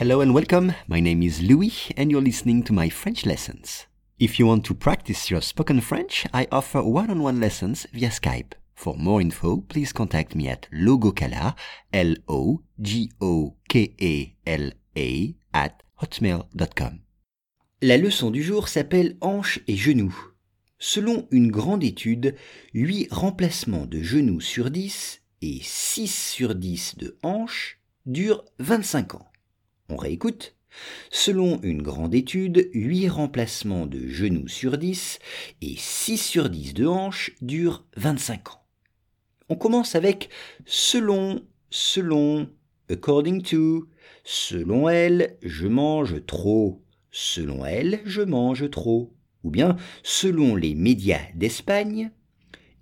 Hello and welcome. My name is Louis and you're listening to my French lessons. If you want to practice your spoken French, I offer one-on-one lessons via Skype. For more info, please contact me at logokala, L-O-G-O-K-E-L-A, at hotmail.com. La leçon du jour s'appelle hanches et genoux. Selon une grande étude, 8 remplacements de genoux sur 10 et 6 sur 10 de hanches durent 25 ans. On réécoute. Selon une grande étude, 8 remplacements de genoux sur 10 et 6 sur 10 de hanches durent 25 ans. On commence avec selon, selon, according to, selon elle, je mange trop, selon elle, je mange trop, ou bien selon les médias d'Espagne,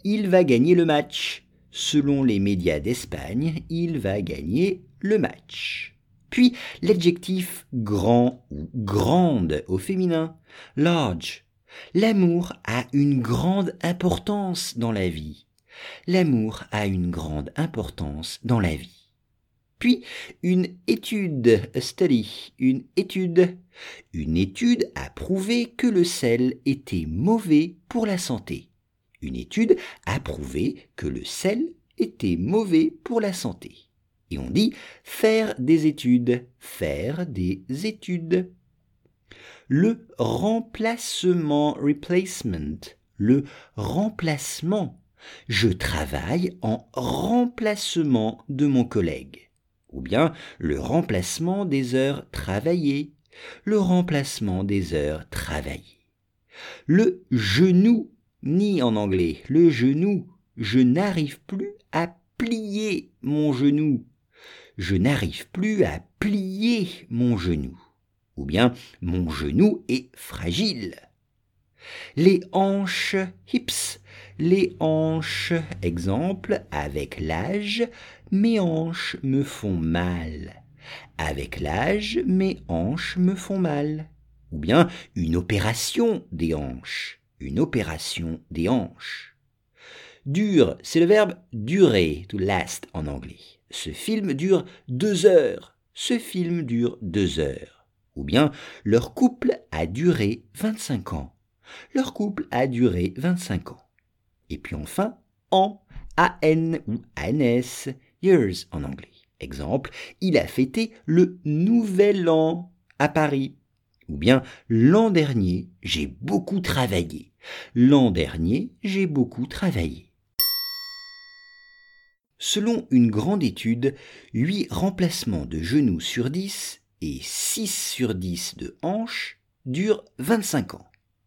il va gagner le match, selon les médias d'Espagne, il va gagner le match. Puis l'adjectif grand ou grande au féminin, large. L'amour a une grande importance dans la vie. L'amour a une grande importance dans la vie. Puis une étude, a study, une étude. Une étude a prouvé que le sel était mauvais pour la santé. Une étude a prouvé que le sel était mauvais pour la santé. Et on dit faire des études, faire des études. Le remplacement, replacement, le remplacement. Je travaille en remplacement de mon collègue. Ou bien le remplacement des heures travaillées, le remplacement des heures travaillées. Le genou, ni en anglais, le genou, je n'arrive plus à plier mon genou je n'arrive plus à plier mon genou. Ou bien mon genou est fragile. Les hanches, hips, les hanches, exemple, avec l'âge, mes hanches me font mal. Avec l'âge, mes hanches me font mal. Ou bien une opération des hanches, une opération des hanches. Dur, c'est le verbe durer, to last en anglais. Ce film dure deux heures. Ce film dure deux heures. Ou bien leur couple a duré 25 ans. Leur couple a duré 25 ans. Et puis enfin, en, A-N ou A-N-S, years en anglais. Exemple, il a fêté le nouvel an à Paris. Ou bien l'an dernier, j'ai beaucoup travaillé. L'an dernier, j'ai beaucoup travaillé. Selon une grande étude, 8 remplacements de genoux sur 10 et 6 sur 10 de hanches durent 25 ans.